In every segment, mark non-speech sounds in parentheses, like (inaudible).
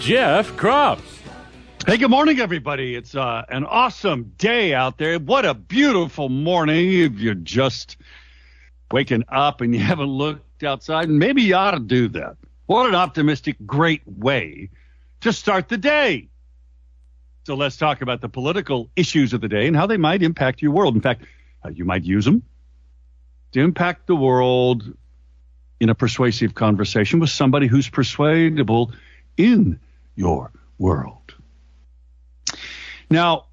Jeff Kropp. Hey, good morning, everybody. It's uh, an awesome day out there. What a beautiful morning. If you're just waking up and you (laughs) haven't looked outside, And maybe you ought to do that. What an optimistic, great way to start the day. So let's talk about the political issues of the day and how they might impact your world. In fact, how you might use them to impact the world in a persuasive conversation with somebody who's persuadable in your world. Now,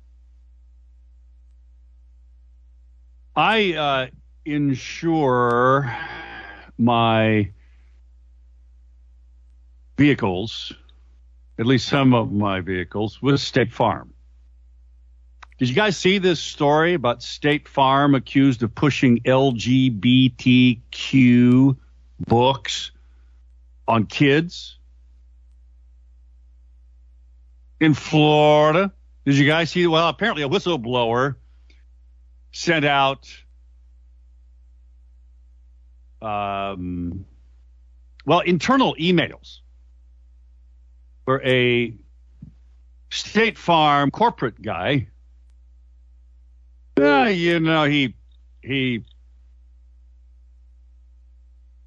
I uh, insure my vehicles, at least some of my vehicles, with State Farm. Did you guys see this story about State Farm accused of pushing LGBTQ books on kids in Florida? Did you guys see? Well, apparently a whistleblower sent out, um, well, internal emails where a State Farm corporate guy, uh, you know, he he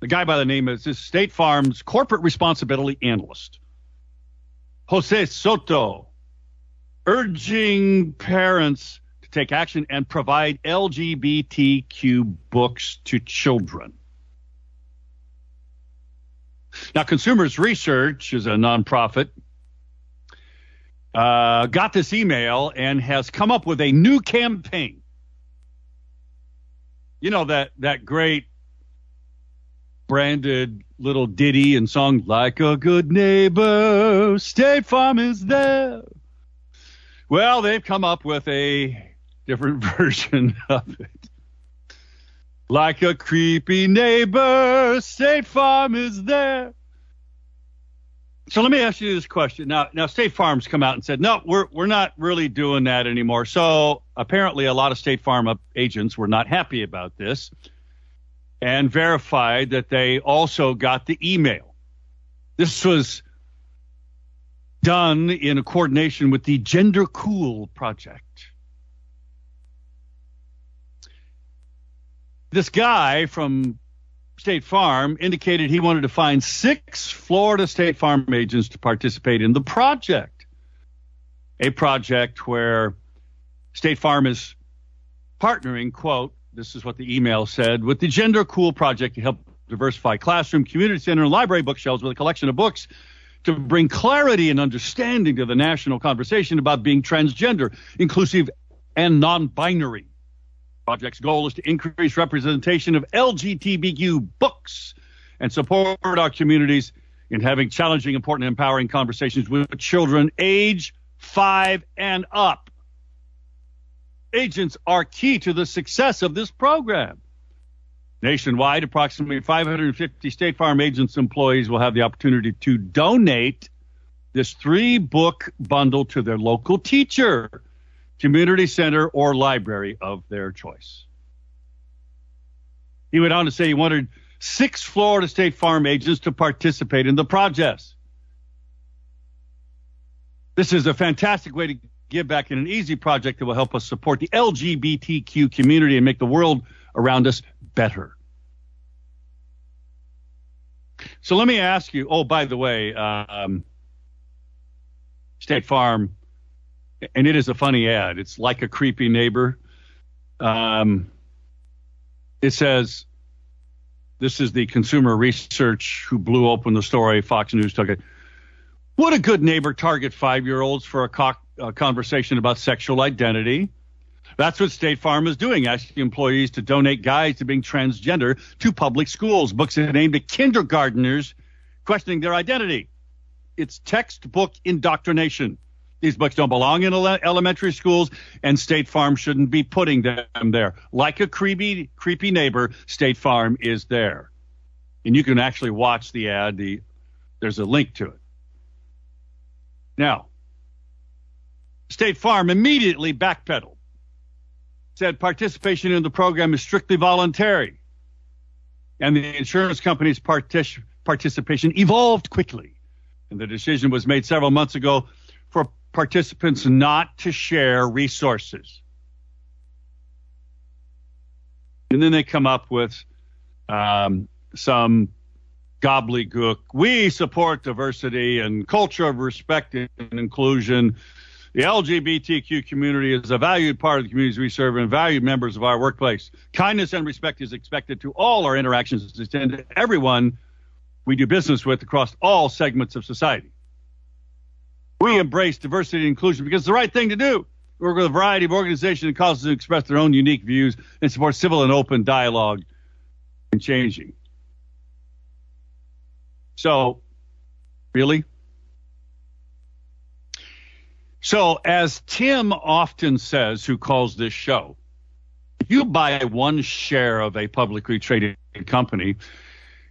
the guy by the name is this State Farm's corporate responsibility analyst, Jose Soto, urging parents to take action and provide LGBTQ books to children. Now, Consumers Research is a nonprofit. Uh, got this email and has come up with a new campaign. You know that that great branded little ditty and song like a good neighbor state farm is there. Well they've come up with a different (laughs) version of it. Like a creepy neighbor state farm is there. So let me ask you this question. Now now state farm's come out and said no we're we're not really doing that anymore. So apparently a lot of state farm agents were not happy about this and verified that they also got the email. This was done in coordination with the Gender Cool Project. This guy from State Farm indicated he wanted to find six Florida State Farm agents to participate in the project. A project where State Farm is partnering, quote, this is what the email said, with the Gender Cool Project to help diversify classroom, community center, and library bookshelves with a collection of books to bring clarity and understanding to the national conversation about being transgender, inclusive, and non-binary. Project's goal is to increase representation of LGBTQ books and support our communities in having challenging, important, empowering conversations with children age five and up. Agents are key to the success of this program. Nationwide, approximately 550 State Farm agents employees will have the opportunity to donate this three book bundle to their local teacher, community center, or library of their choice. He went on to say he wanted six Florida State Farm agents to participate in the project. This is a fantastic way to give back in an easy project that will help us support the LGBTQ community and make the world around us better. So let me ask you. Oh, by the way, um, State Farm, and it is a funny ad. It's like a creepy neighbor. Um, it says, "This is the consumer research who blew open the story." Fox News took it. Would a good neighbor target five-year-olds for a cock uh, conversation about sexual identity. That's what State Farm is doing, asking employees to donate guides to being transgender to public schools, books aimed at kindergarteners questioning their identity. It's textbook indoctrination. These books don't belong in ele- elementary schools, and State Farm shouldn't be putting them there. Like a creepy, creepy neighbor, State Farm is there, and you can actually watch the ad. The there's a link to it. Now, State Farm immediately backpedaled, said participation in the program is strictly voluntary, and the insurance company's partic- participation evolved quickly, and the decision was made several months ago for participants not to share resources. And then they come up with um, some gobbledygook. We support diversity and culture of respect and inclusion. The LGBTQ community is a valued part of the communities we serve and valued members of our workplace. Kindness and respect is expected to all our interactions to extend to everyone we do business with across all segments of society. We embrace diversity and inclusion because it's the right thing to do. We work with a variety of organizations and causes to express their own unique views and support civil and open dialogue and changing. So, really? So, as Tim often says, who calls this show, you buy one share of a publicly traded company,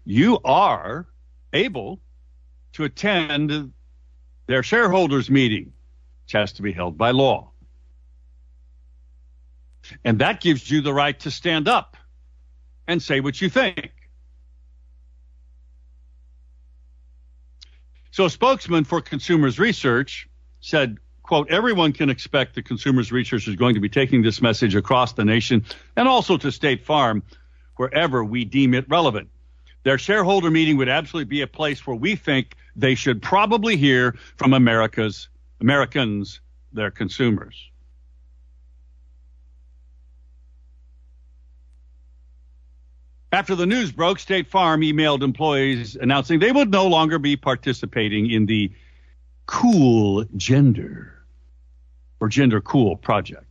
you are able to attend their shareholders meeting, which has to be held by law. And that gives you the right to stand up and say what you think. So a spokesman for Consumers Research said, quote, everyone can expect that Consumers Research is going to be taking this message across the nation and also to State Farm wherever we deem it relevant. Their shareholder meeting would absolutely be a place where we think they should probably hear from America's Americans, their consumers. After the news broke, State Farm emailed employees announcing they would no longer be participating in the Cool Gender or Gender Cool project.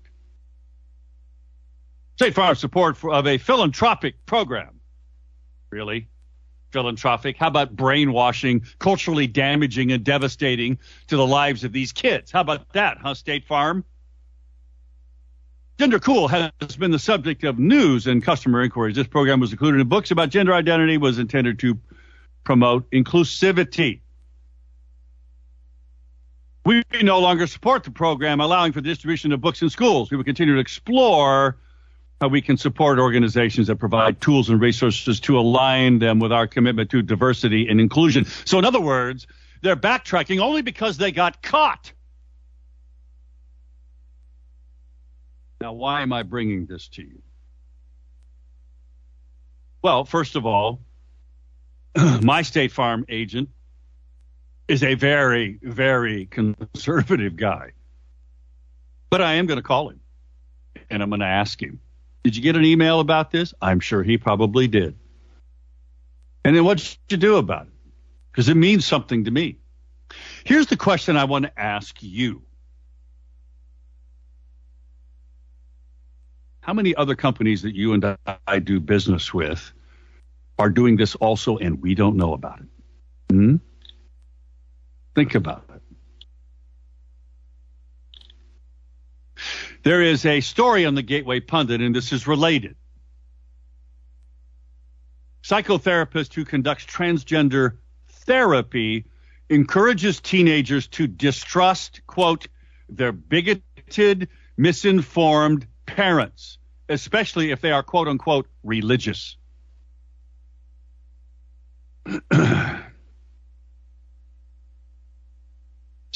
State Farm support for, of a philanthropic program. Really? Philanthropic? How about brainwashing, culturally damaging and devastating to the lives of these kids? How about that, huh, State Farm? Gender Cool has been the subject of news and customer inquiries. This program was included in books about gender identity, was intended to promote inclusivity. We no longer support the program allowing for the distribution of books in schools. We will continue to explore how we can support organizations that provide tools and resources to align them with our commitment to diversity and inclusion. So, in other words, they're backtracking only because they got caught. Now, why am I bringing this to you? Well, first of all, (clears throat) my State Farm agent is a very, very conservative guy. But I am going to call him and I'm going to ask him, Did you get an email about this? I'm sure he probably did. And then what'd you do about it? Because it means something to me. Here's the question I want to ask you How many other companies that you and I do business with are doing this also and we don't know about it? Hmm? Think about it. There is a story on the Gateway Pundit, and this is related. Psychotherapist who conducts transgender therapy encourages teenagers to distrust, quote, their bigoted, misinformed parents, especially if they are, quote unquote, religious. (clears throat) (clears throat)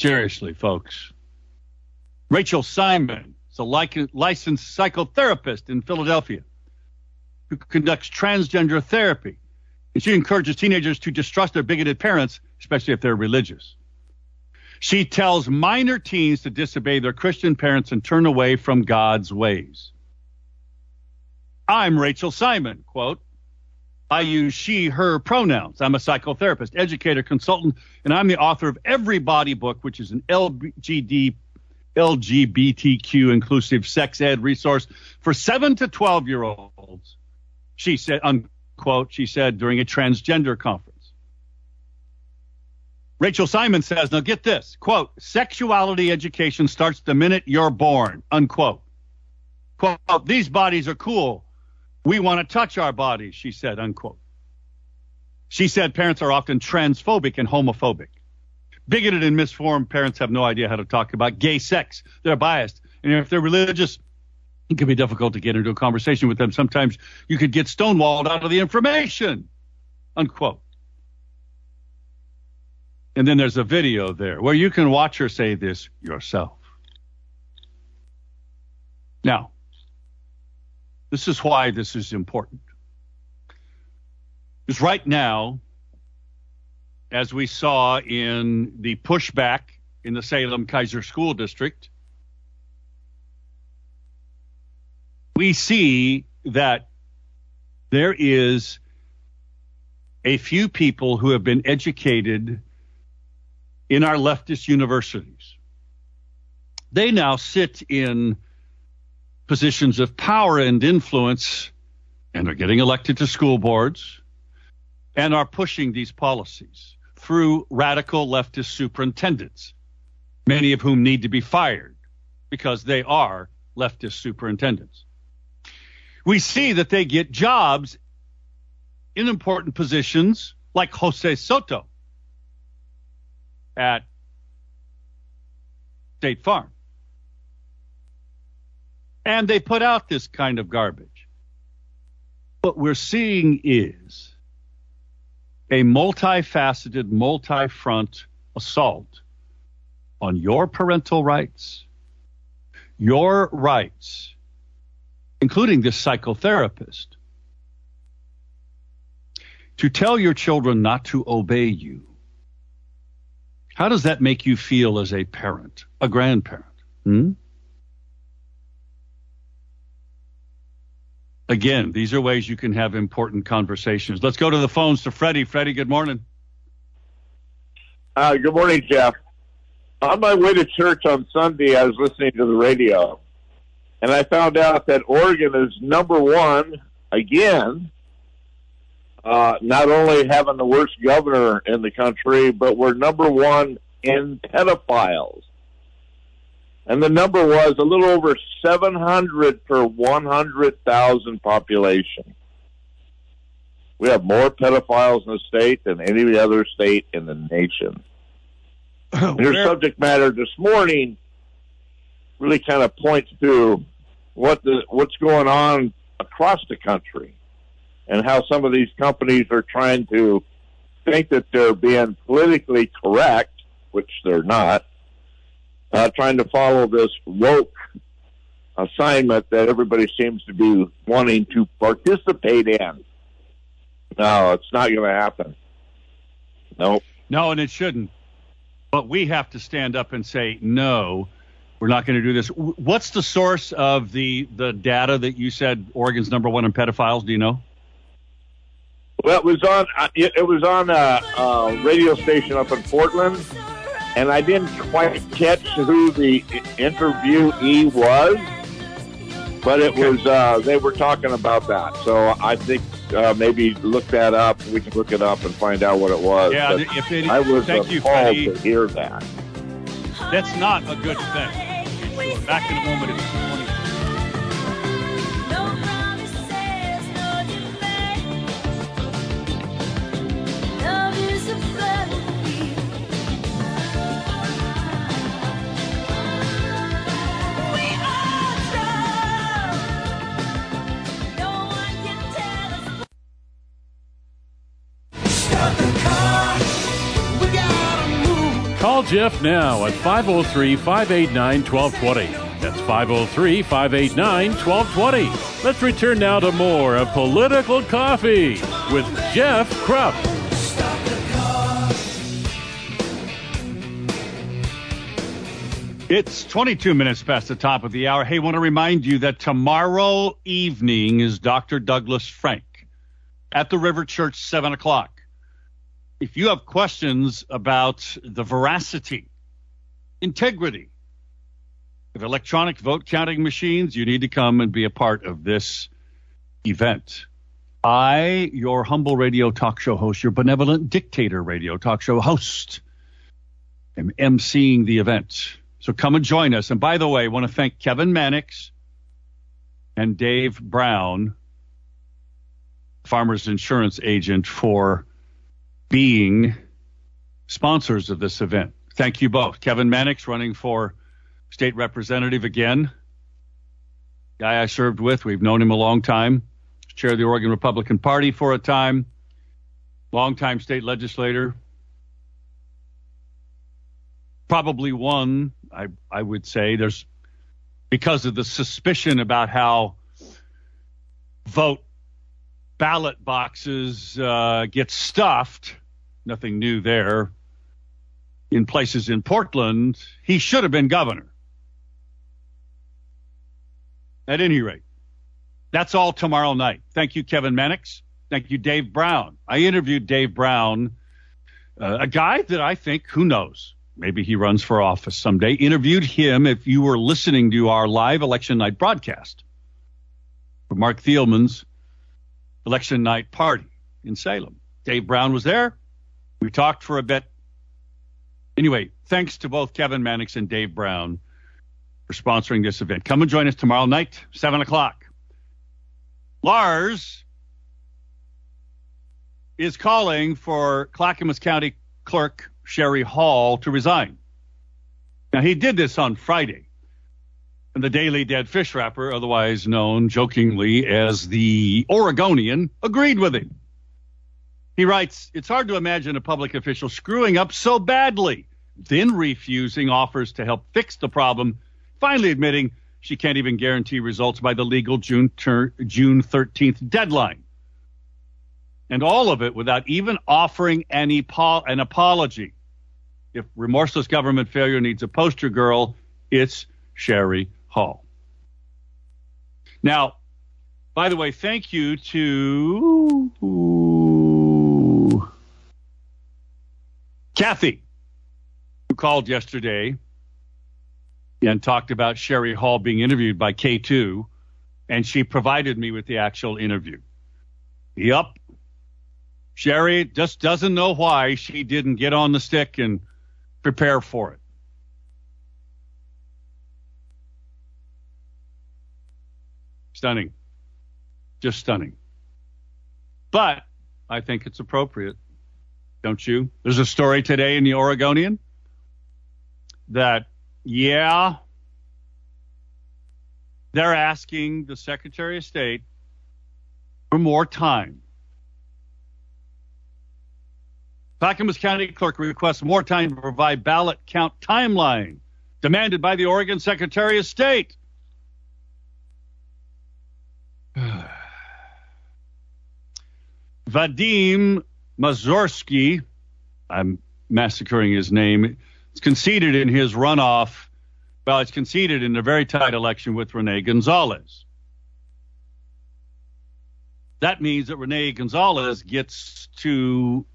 Seriously, folks. Rachel Simon is a licensed psychotherapist in Philadelphia who conducts transgender therapy. And she encourages teenagers to distrust their bigoted parents, especially if they're religious. She tells minor teens to disobey their Christian parents and turn away from God's ways. I'm Rachel Simon, quote. I use she, her pronouns. I'm a psychotherapist, educator, consultant, and I'm the author of Every Body Book, which is an LGD, LGBTQ inclusive sex ed resource for 7 to 12 year olds. She said, unquote, she said during a transgender conference. Rachel Simon says, now get this quote, sexuality education starts the minute you're born, unquote. Quote, these bodies are cool. We want to touch our bodies, she said, unquote. She said parents are often transphobic and homophobic. Bigoted and misformed parents have no idea how to talk about gay sex. They're biased. And if they're religious, it can be difficult to get into a conversation with them. Sometimes you could get stonewalled out of the information, unquote. And then there's a video there where you can watch her say this yourself. Now, this is why this is important. Because right now, as we saw in the pushback in the Salem Keizer School District, we see that there is a few people who have been educated in our leftist universities. They now sit in positions of power and influence and are getting elected to school boards and are pushing these policies through radical leftist superintendents, many of whom need to be fired because they are leftist superintendents. We see that they get jobs in important positions like Jose Soto at State Farm. And they put out this kind of garbage. What we're seeing is a multifaceted, multi front assault on your parental rights, your rights, including this psychotherapist, to tell your children not to obey you. How does that make you feel as a parent, a grandparent? Hmm? Again, these are ways you can have important conversations. Let's go to the phones to Freddie. Freddie, good morning. Uh, good morning, Jeff. On my way to church on Sunday, I was listening to the radio, and I found out that Oregon is number one again. Uh, not only having the worst governor in the country, but we're number one in pedophiles. And the number was a little over 700 per 100,000 population. We have more pedophiles in the state than any other state in the nation. And your subject matter this morning really kind of points to what the what's going on across the country and how some of these companies are trying to think that they're being politically correct, which they're not, uh, trying to follow this woke assignment that everybody seems to be wanting to participate in. No, it's not going to happen. Nope. No, and it shouldn't. But we have to stand up and say, no, we're not going to do this. What's the source of the, the data that you said Oregon's number one in pedophiles? Do you know? Well, it was on. uh, It it was on a, a radio station up in Portland, and I didn't quite catch who the interviewee was, but it was. Uh, they were talking about that, so I think uh, maybe look that up. We can look it up and find out what it was. Yeah, But if it, I was thank you, appalled Freddie. to hear that. That's not a good thing. Back in a moment. Jeff now at 503 589 1220. That's 503 589 1220. Let's return now to more of Political Coffee with Jeff Kropp. It's 22 minutes past the top of the hour. Hey, want to remind you that tomorrow evening is Dr. Douglas Frank at the River Church, 7 o'clock. If you have questions about the veracity, integrity of electronic vote counting machines, you need to come and be a part of this event. I, your humble radio talk show host, your benevolent dictator radio talk show host, am emceeing the event. So come and join us. And by the way, I want to thank Kevin Mannix and Dave Brown, Farmers Insurance agent, for being sponsors of this event. Thank you both. Kevin Mannix running for state representative again. Guy I served with, we've known him a long time. Chair of the Oregon Republican Party for a time, longtime state legislator. Probably one, I, I would say. There's because of the suspicion about how vote ballot boxes uh, get stuffed. Nothing new there. In places in Portland, he should have been governor. At any rate, that's all tomorrow night. Thank you, Kevin Mannix. Thank you, Dave Brown. I interviewed Dave Brown, uh, a guy that I think, who knows, maybe he runs for office someday. Interviewed him if you were listening to our live election night broadcast for Mark Thielman's election night party in Salem. Dave Brown was there. We talked for a bit. Anyway, thanks to both Kevin Mannix and Dave Brown for sponsoring this event. Come and join us tomorrow night, 7 o'clock. Lars is calling for Clackamas County Clerk Sherry Hall to resign. Now, he did this on Friday. And the Daily Dead Fish Wrapper, otherwise known jokingly as the Oregonian, agreed with him. He writes, It's hard to imagine a public official screwing up so badly, then refusing offers to help fix the problem, finally admitting she can't even guarantee results by the legal June, ter- June 13th deadline. And all of it without even offering any po- an apology. If remorseless government failure needs a poster girl, it's Sherry Hall. Now, by the way, thank you to Kathy, who called yesterday and talked about Sherry Hall being interviewed by K2, and she provided me with the actual interview. Yup. Sherry just doesn't know why she didn't get on the stick and prepare for it. Stunning. Just stunning. But I think it's appropriate, don't you? There's a story today in the Oregonian that, yeah, they're asking the Secretary of State for more time. Clackamas County Clerk requests more time to provide ballot count timeline demanded by the Oregon Secretary of State. (sighs) Vadim Mazorsky, I'm massacring his name, it's conceded in his runoff. Well, it's conceded in a very tight election with Rene Gonzalez. That means that Rene Gonzalez gets to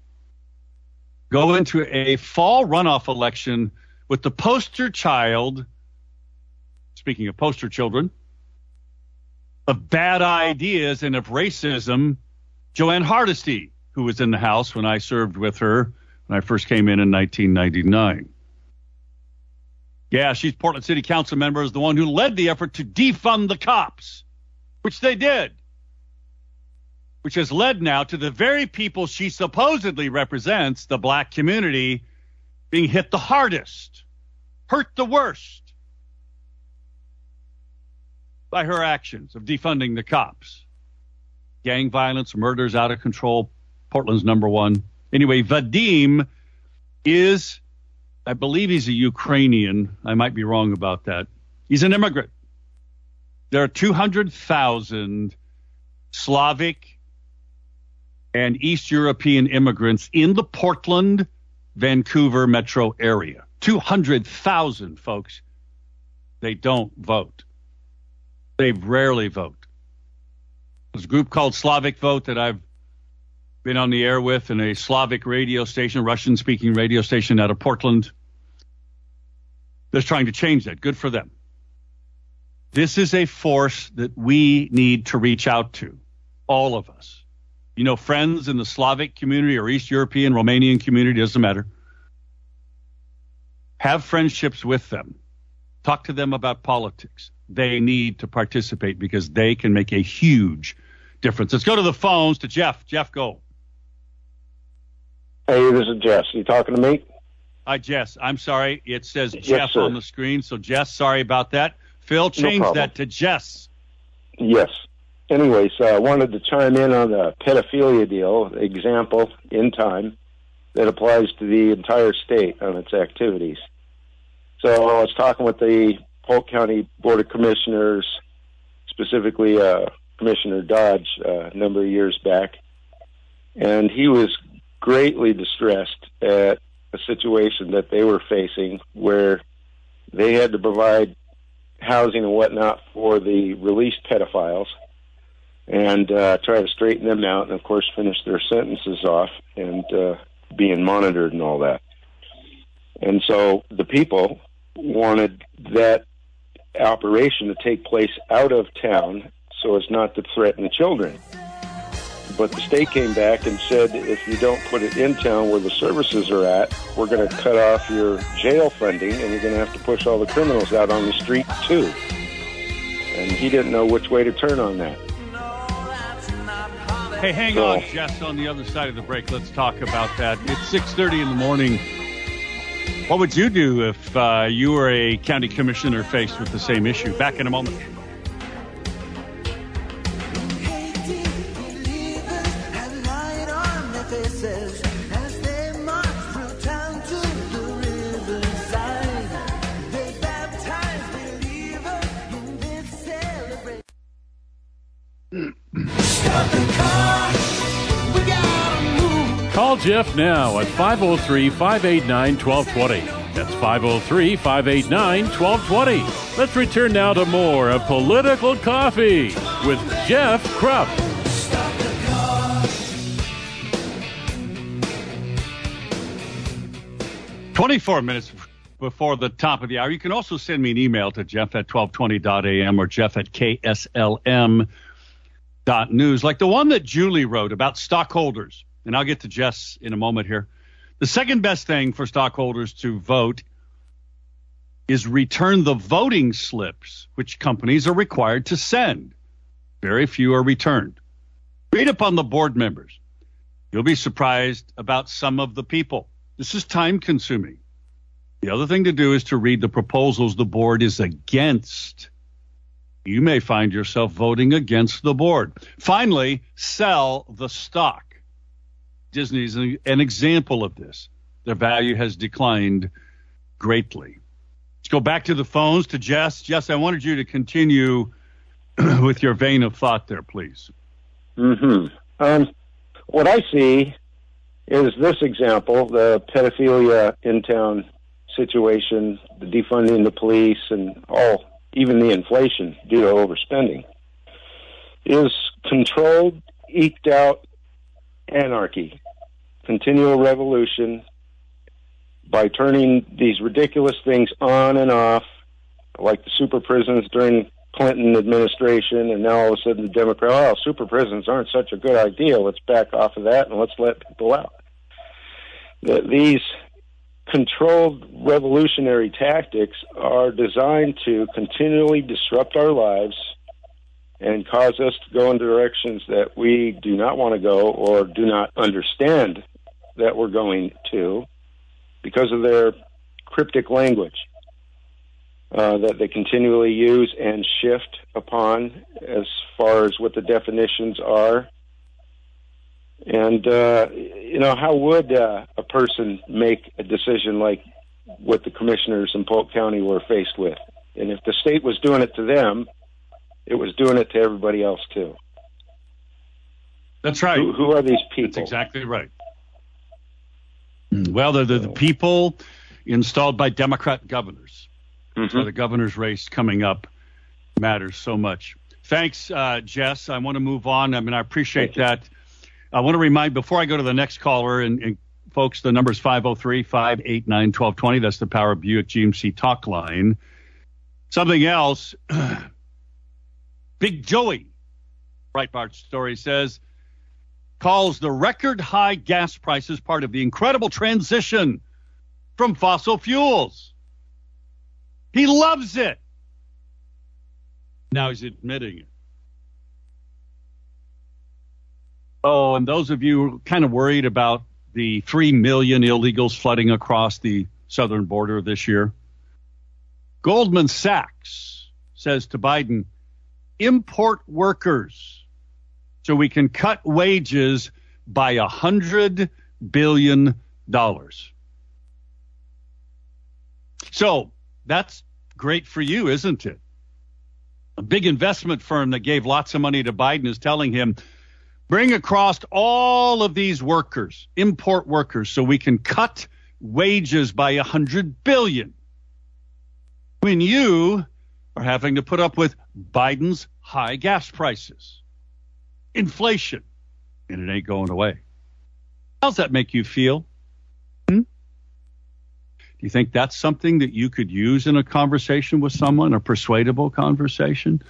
go into a fall runoff election with the poster child, speaking of poster children, of bad ideas and of racism, Jo Ann Hardesty, who was in the House when I served with her when I first came in in 1999. Yeah, she's Portland City Council member, is the one who led the effort to defund the cops, which they did, which has led now to the very people she supposedly represents, the black community, being hit the hardest, hurt the worst by her actions of defunding the cops. Gang violence, murders out of control. Portland's number one. Anyway, Vadim is, I believe he's a Ukrainian. I might be wrong about that. He's an immigrant. There are 200,000 Slavic and East European immigrants in the Portland, Vancouver metro area. 200,000 folks. They don't vote. They rarely vote. There's a group called Slavic Vote that I've been on the air with in a Slavic radio station, Russian speaking radio station out of Portland. That's trying to change that. Good for them. This is a force that we need to reach out to, all of us. You know, friends in the Slavic community or East European, Romanian community, doesn't matter. have friendships with them, talk to them about politics. They need to participate because they can make a huge difference. Let's go to the phones to Jeff. Jeff, go. Hey, this is Jess. You talking to me? Hi, Jess. I'm sorry. It says Yes, Jeff sir. on the screen. So, Jess, sorry about that. Phil, change problem. that to Jess. Yes. Anyways, uh, I wanted to chime in on the pedophilia deal example in time that applies to the entire state on its activities. So I was talking with the Polk County Board of Commissioners, specifically uh, Commissioner Dodge, uh, a number of years back, and he was greatly distressed at a situation that they were facing where they had to provide housing and whatnot for the released pedophiles and uh, try to straighten them out and, of course, finish their sentences off and uh, being monitored and all that. And so the people wanted that operation to take place out of town so as not to threaten the children. But the state came back and said if you don't put it in town where the services are at, we're going to cut off your jail funding and you're going to have to push all the criminals out on the street too. And he didn't know which way to turn on that. Hey, hang So- on, Jess. On the other side of the break, let's talk about that. It's 6:30 in the morning. What would you do if uh, you were a county commissioner faced with the same issue? Back in a moment. Call Jeff now at 503 589 1220. That's 503 589 1220. Let's return now to more of Political Coffee with Jeff Kropp. Twenty-four minutes before the top of the hour. You can also send me an email to jeff at 1220.am or jeff at kslm dot news, like the one that Julie wrote about stockholders. And I'll get to Jess in a moment here. The second best thing for stockholders to vote is return the voting slips, which companies are required to send. Very few are returned. Read up on the board members. You'll be surprised about some of the people. This is time consuming. The other thing to do is to read the proposals the board is against. You may find yourself voting against the board. Finally, sell the stock. Disney is an an example of this. Their value has declined greatly. Let's go back to the phones to Jess. Jess, I wanted you to continue (clears throat) with your vein of thought there, please. hmm Um, what I see is this example, the pedophilia in town situation, the defunding the police, and all, even the inflation due to overspending, is controlled, eked out anarchy, continual revolution by turning these ridiculous things on and off, like the super prisons during Clinton administration, and now all of a sudden the Democrats, oh, super prisons aren't such a good idea. Let's back off of that and let's let people out. That these controlled revolutionary tactics are designed to continually disrupt our lives and cause us to go in directions that we do not want to go or do not understand that we're going to because of their cryptic language uh, that they continually use and shift upon as far as what the definitions are. And, uh, you know, how would uh, a person make a decision like what the commissioners in Polk County were faced with? And if the state was doing it to them, it was doing it to everybody else too. That's right. Who, who are these people? That's exactly right. Well, they're the, the people installed by Democrat governors. Mhm. So the governor's race coming up matters so much. Thanks, uh, Jess. I want to move on. I mean, I appreciate that. I want to remind before I go to the next caller, and, and folks, the number is 503 589 1220. That's the Power Buick GMC talk line. Something else, (clears throat) Big Joey, Breitbart story says, calls the record high gas prices part of the incredible transition from fossil fuels. He loves it. Now he's admitting it. Oh, and those of you kind of worried about the 3 million illegals flooding across the southern border this year, Goldman Sachs says to Biden, import workers so we can cut wages by a hundred billion dollars. So that's great for you, isn't it? A big investment firm that gave lots of money to Biden is telling him, bring across all of these workers, import workers, so we can cut wages by a hundred billion. When you are having to put up with Biden's high gas prices, inflation, and it ain't going away. How's that make you feel? Hmm? Do you think that's something that you could use in a conversation with someone, a persuadable conversation?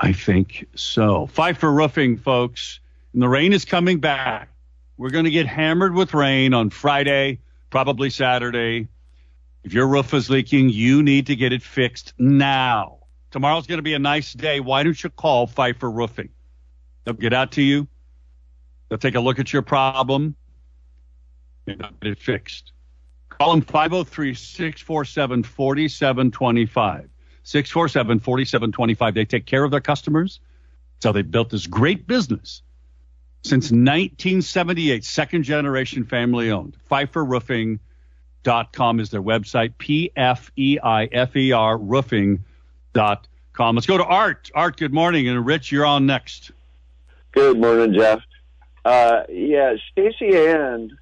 I think so. Pfeiffer Roofing, folks, and the rain is coming back. We're going to get hammered with rain on Friday, probably Saturday. If your roof is leaking, you need to get it fixed now. Tomorrow's going to be a nice day. Why don't you call Pfeiffer Roofing? They'll get out to you. They'll take a look at your problem and get it fixed. Call them 503 647 4725. 647 4725. They take care of their customers. So they built this great business since 1978, second generation family owned. PfeifferRoofing.com is their website. P F E I F E R roofing.com. Let's go to Art. Art, good morning. And Rich, you're on next. Good morning, Jeff. Uh, yeah, Stacey Ann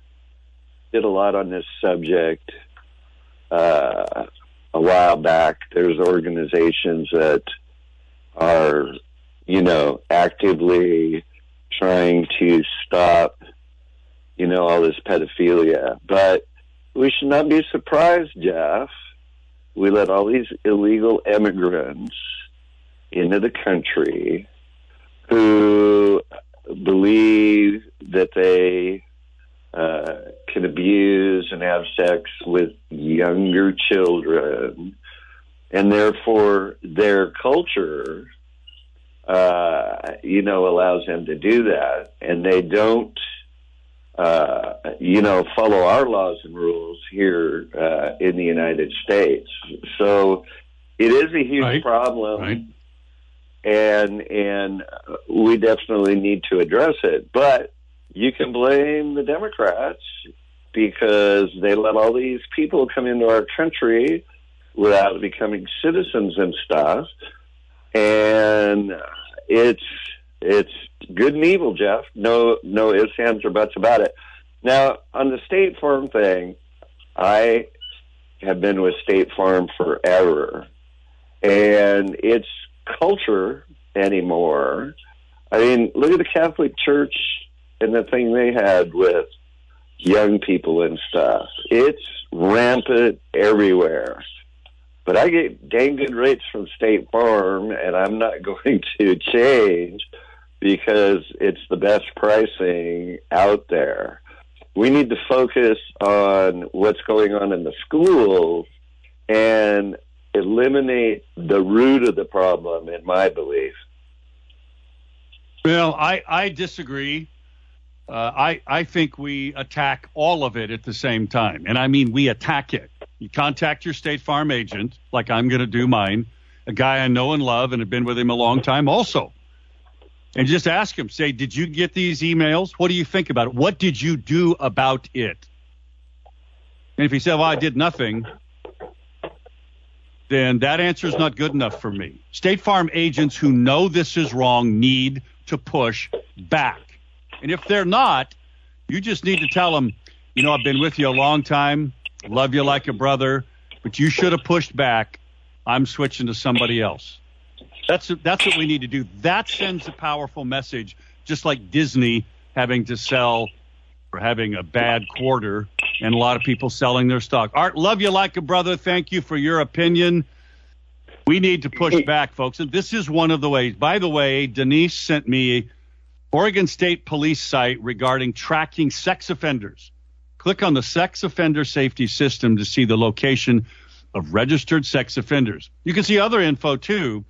did a lot on this subject uh, a while back. There's organizations that are, you know, actively trying to stop, you know, all this pedophilia. But we should not be surprised, Jeff. We let all these illegal immigrants into the country who believe that they uh, can abuse and have sex with younger children, and therefore their culture, uh, you know, allows them to do that, and they don't, uh, you know, follow our laws and rules here uh, in the United States. So it is a huge Right. problem Right. and and we definitely need to address it. But you can blame the Democrats because they let all these people come into our country without becoming citizens and stuff, and it's it's good and evil, Jeff. No no ifs, ands, or buts about it. Now on the State Farm thing, I have been with State Farm forever, and it's culture anymore. I mean, look at the Catholic Church and the thing they had with young people and stuff. It's rampant everywhere. But I get dang good rates from State Farm, and I'm not (laughs) going to change because it's the best pricing out there. We need to focus on what's going on in the schools and eliminate the root of the problem, in my belief. Well, I, I disagree. Uh, I, I think we attack all of it at the same time. And I mean, we attack it. You contact your State Farm agent, like I'm going to do mine, a guy I know and love and have been with him a long time also. And just ask him, say, did you get these emails? What do you think about it? What did you do about it? And if he said, well, I did nothing, then that answer is not good enough for me. State Farm agents who know this is wrong need to push back. And if they're not, you just need to tell them, you know, I've been with you a long time, love you like a brother, but you should have pushed back. I'm switching to somebody else. That's that's what we need to do. That sends a powerful message, just like Disney having to sell or having a bad quarter and a lot of people selling their stock. Art, love you like a brother. Thank you for your opinion. We need to push back, folks. And this is one of the ways. By the way, Denise sent me Oregon State Police site regarding tracking sex offenders. Click on the sex offender safety system to see the location of registered sex offenders. You can see other info too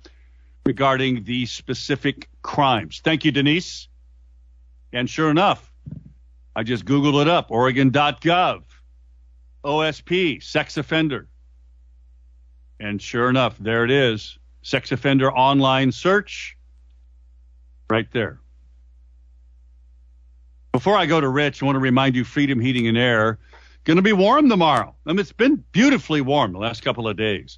regarding these specific crimes. Thank you, Denise. And sure enough, I just Googled it up Oregon.gov, OSP, sex offender. And sure enough, there it is sex offender online search right there. Before I go to Rich, I want to remind you Freedom Heating and Air going to be warm tomorrow. I mean, it's been beautifully warm the last couple of days.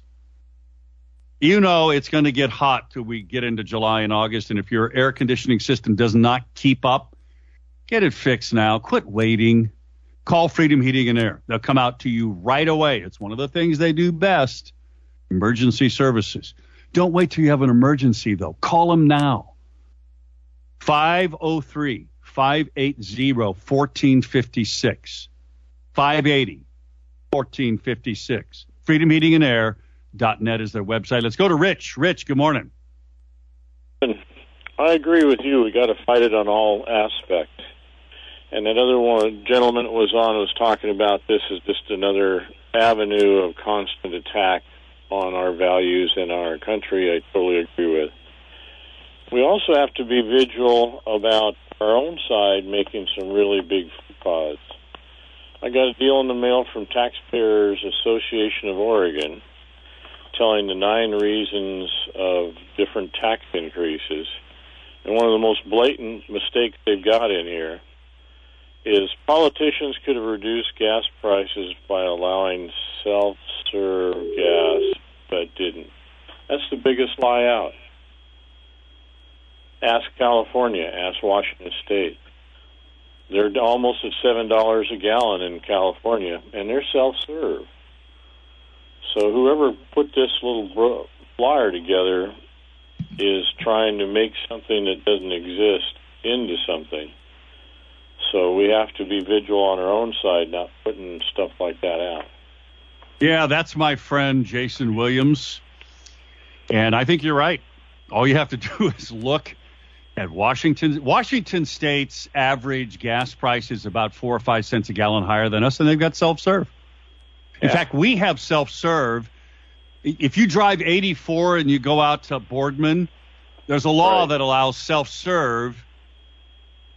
You know it's going to get hot till we get into July and August, and if your air conditioning system does not keep up, get it fixed now. Quit waiting. Call Freedom Heating and Air. They'll come out to you right away. It's one of the things they do best. Emergency services. Don't wait till you have an emergency though. Call them now. 503 580 1456. 580 1456. FreedomHeatingandAir.net is their website. Let's go to Rich. Rich, good morning. I agree with you. We got to fight it on all aspects. And that other one gentleman that was on was talking about this is just another avenue of constant attack on our values in our country. I totally agree with. We also have to be vigilant about our own side making some really big frauds. I got a deal in the mail from Taxpayers Association of Oregon telling the nine reasons of different tax increases. And one of the most blatant mistakes they've got in here is politicians could have reduced gas prices by allowing self serve gas, but didn't. That's the biggest lie out. Ask California, ask Washington State. They're almost at seven dollars a gallon in California, and they're self-serve. So whoever put this little flyer together is trying to make something that doesn't exist into something. So we have to be vigilant on our own side, not putting stuff like that out. Yeah, that's my friend Jason Williams. And I think you're right. All you have to (laughs) do is look at Washington. Washington State's average gas price is about four or five cents a gallon higher than us, and they've got self serve. In Yeah. fact, we have self serve. If you drive 84 and you go out to Boardman, there's a law Right. that allows self serve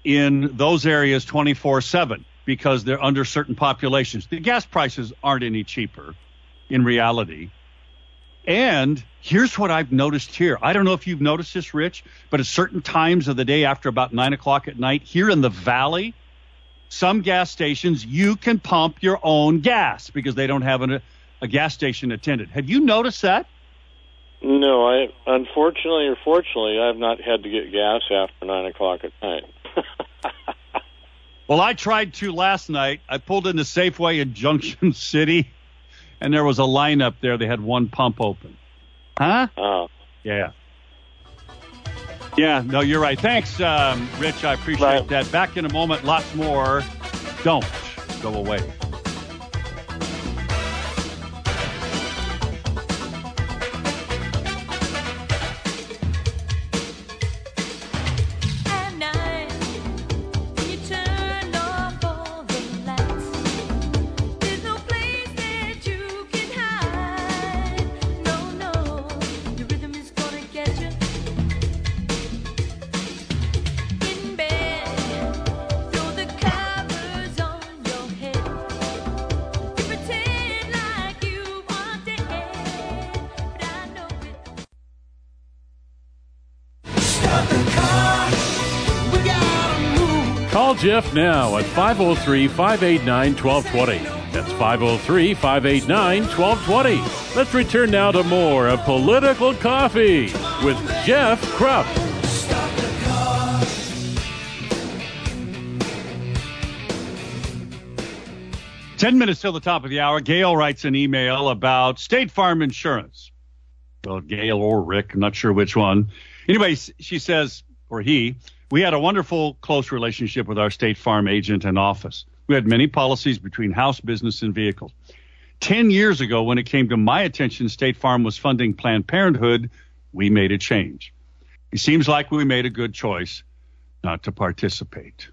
in those areas 24 7 because they're under certain populations. The gas prices aren't any cheaper in reality. And here's what I've noticed here. I don't know if you've noticed this, Rich, but at certain times of the day after about nine o'clock at night, here in the valley, some gas stations you can pump your own gas because they don't have an, a gas station attendant. Have you noticed that? No, I unfortunately or fortunately, I've not had to get gas after nine o'clock at night. (laughs) Well, I tried to last night. I pulled into Safeway in Junction (laughs) City, and there was a lineup there. They had one pump open. Huh? uh, Yeah. Yeah, no, you're right. Thanks, um, Rich. I appreciate Right. that. Back in a moment, lots more. Don't go away. Call Jeff now at 503 589 1220. That's 503 589 1220. Let's return now to more of Political Coffee with Jeff Kropp. Ten minutes till the top of the hour. Gail writes an email about State Farm Insurance. Well, Gail or Rick, I'm not sure which one. Anyway, she says, or he, we had a wonderful, close relationship with our State Farm agent and office. We had many policies between house, business, and vehicles. Ten years ago, when it came to my attention, State Farm was funding Planned Parenthood. We made a change. It seems like we made a good choice not to participate.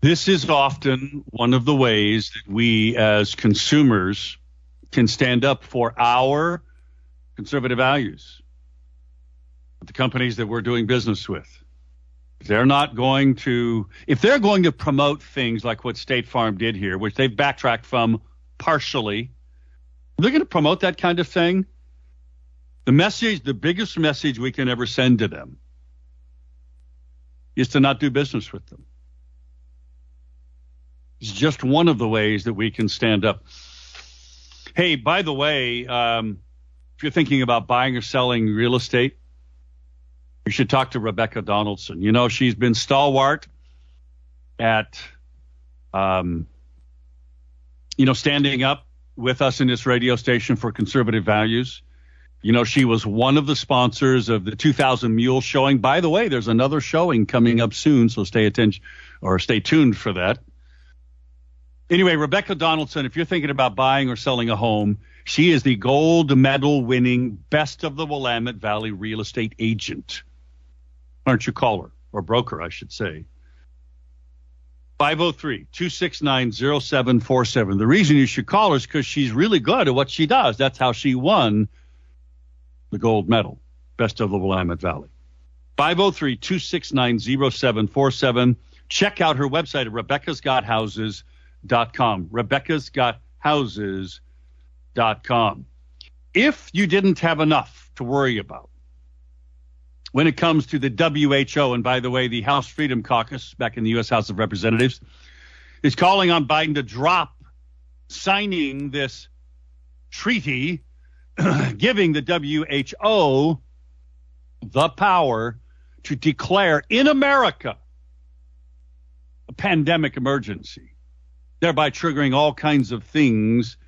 This is often one of the ways that we as consumers can stand up for our conservative values. The companies that we're doing business with. They're not going to, if they're going to promote things like what State Farm did here, which they've backtracked from partially, they're going to promote that kind of thing. The message, the biggest message we can ever send to them is to not do business with them. It's just one of the ways that we can stand up. Hey, by the way, um, if you're thinking about buying or selling real estate, you should talk to Rebecca Donaldson. You know, she's been stalwart at, um, you know, standing up with us in this radio station for conservative values. You know, she was one of the sponsors of the 2000 Mule showing. By the way, there's another showing coming up soon, so stay attention or stay tuned for that. Anyway, Rebecca Donaldson, if you're thinking about buying or selling a home, she is the gold medal winning best of the Willamette Valley real estate agent. Why don't you call her or broker, I should say? 503 269 0747. The reason you should call her is because she's really good at what she does. That's how she won the gold medal, best of the Willamette Valley. 503 269 0747. Check out her website at rebeccasgothouses.com. rebeccasgothouses.com. If you didn't have enough to worry about when it comes to the WHO, and by the way, the House Freedom Caucus back in the U.S. House of Representatives is calling on Biden to drop signing this treaty (clears throat) giving the WHO the power to declare in America a pandemic emergency, thereby triggering all kinds of things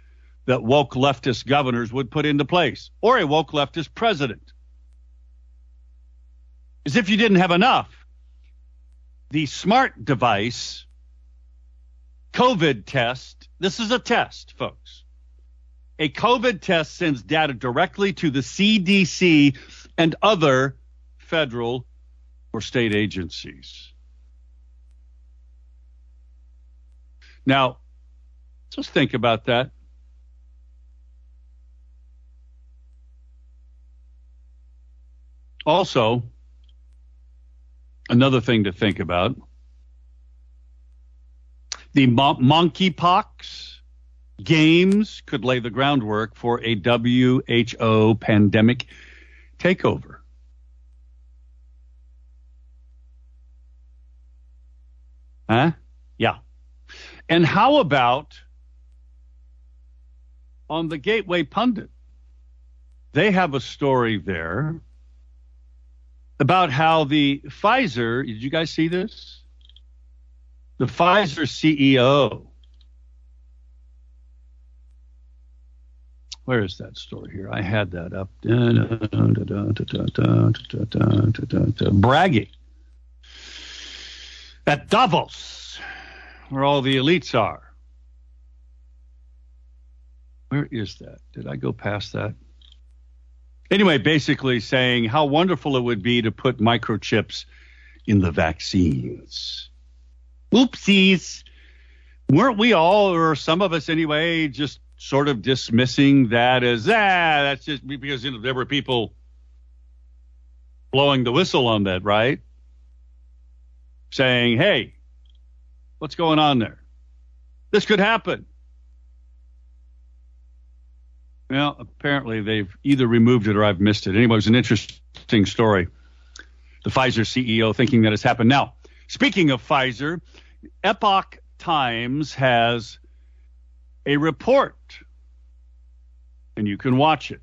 that woke leftist governors would put into place, or a woke leftist president. As if you didn't have enough, the smart device COVID test, this is a test, folks. A COVID test sends data directly to the CDC and other federal or state agencies. Now, just think about that. Also, another thing to think about the mon- monkeypox games could lay the groundwork for a WHO pandemic takeover. Huh? Yeah. And how about on the Gateway Pundit? They have a story there about how the Pfizer, did you guys see this? The Pfizer CEO. Where is that story here? I had that up. Bragging at Davos, where all the elites are. Where is that? Did I go past that? Anyway, basically saying how wonderful it would be to put microchips in the vaccines. Oopsies. Weren't we all, or some of us anyway, just sort of dismissing that as, ah, that's just because you know, there were people blowing the whistle on that, right? Saying, hey, what's going on there? This could happen. Well, apparently they've either removed it or I've missed it. Anyway, it was an interesting story. The Pfizer CEO thinking that has happened. Now, speaking of Pfizer, Epoch Times has a report, and you can watch it.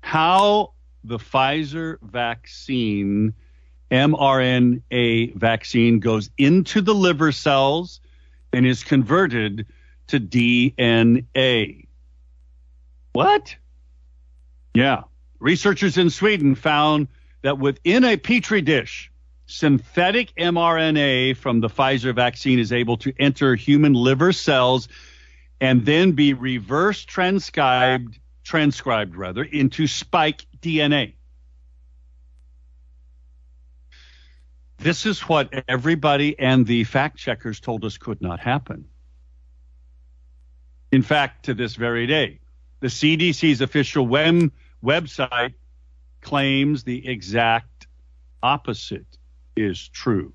How the Pfizer vaccine, mRNA vaccine, goes into the liver cells and is converted to DNA. What? Yeah. Researchers in Sweden found that within a petri dish, synthetic mRNA from the Pfizer vaccine is able to enter human liver cells and then be reverse transcribed transcribed rather into spike DNA. This is what everybody and the fact checkers told us could not happen. In fact, to this very day, the CDC's official web, website claims the exact opposite is true.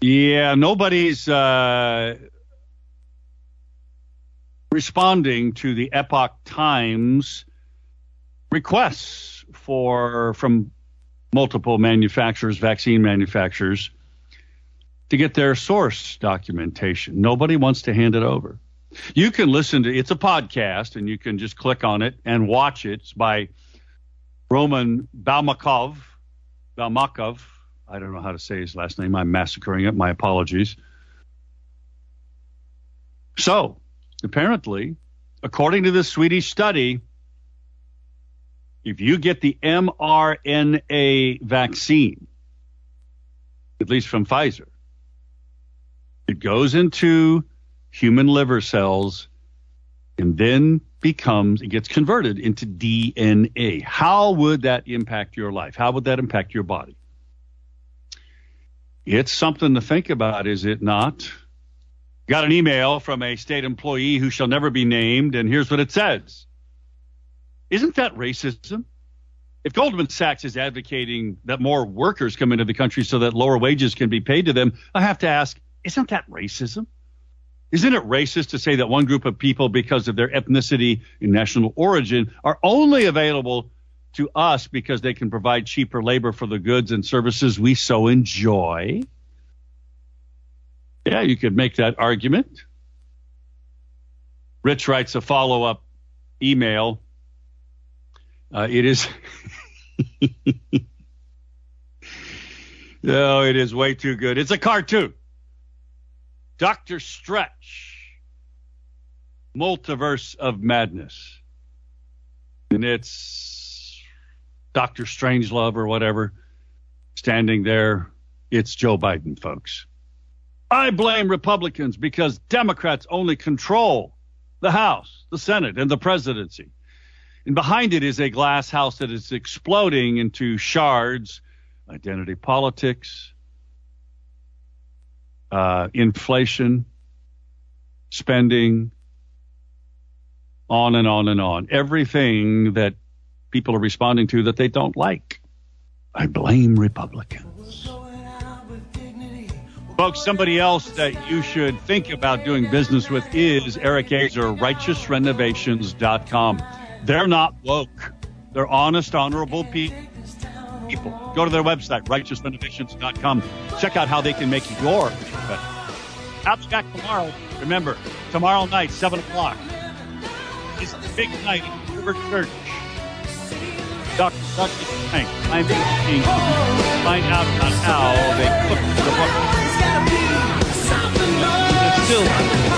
Yeah, nobody's uh, responding to the Epoch Times requests for from multiple manufacturers, vaccine manufacturers, to get their source documentation. Nobody wants to hand it over. You can listen to it's a podcast and you can just click on it and watch it. It's by Roman Balmakov. Balmakov. I don't know how to say his last name. I'm massacring it. My apologies. So, apparently, according to this Swedish study, if you get the mRNA vaccine, at least from Pfizer, it goes into human liver cells and then becomes, it gets converted into DNA. How would that impact your life? How would that impact your body? It's something to think about, is it not? Got an email from a state employee who shall never be named, and here's what it says. Isn't that racism? If Goldman Sachs is advocating that more workers come into the country so that lower wages can be paid to them, I have to ask, isn't that racism? Isn't it racist to say that one group of people, because of their ethnicity and national origin, are only available to us because they can provide cheaper labor for the goods and services we so enjoy? Yeah, you could make that argument. Rich writes a follow up email. Uh, it is. (laughs) no, it is way too good. It's a cartoon. Dr. Stretch, Multiverse of Madness. And it's Dr. Strangelove or whatever standing there. It's Joe Biden, folks. I blame Republicans because Democrats only control the House, the Senate, and the presidency. And behind it is a glass house that is exploding into shards, identity politics, uh, inflation, spending, on and on and on. Everything that people are responding to that they don't like. I blame Republicans. Folks, somebody else that you should think about doing business with is Eric Azer, righteousrenovations.com. They're not woke. They're honest, honorable pe- people. Go to their website, righteousrenovations.com. Check out how they can make your better. I'll be back tomorrow. Remember, tomorrow night, 7 o'clock, is the big night in River Church. Dr. Douglas Frank, I'm to find out how they cook the book. It's still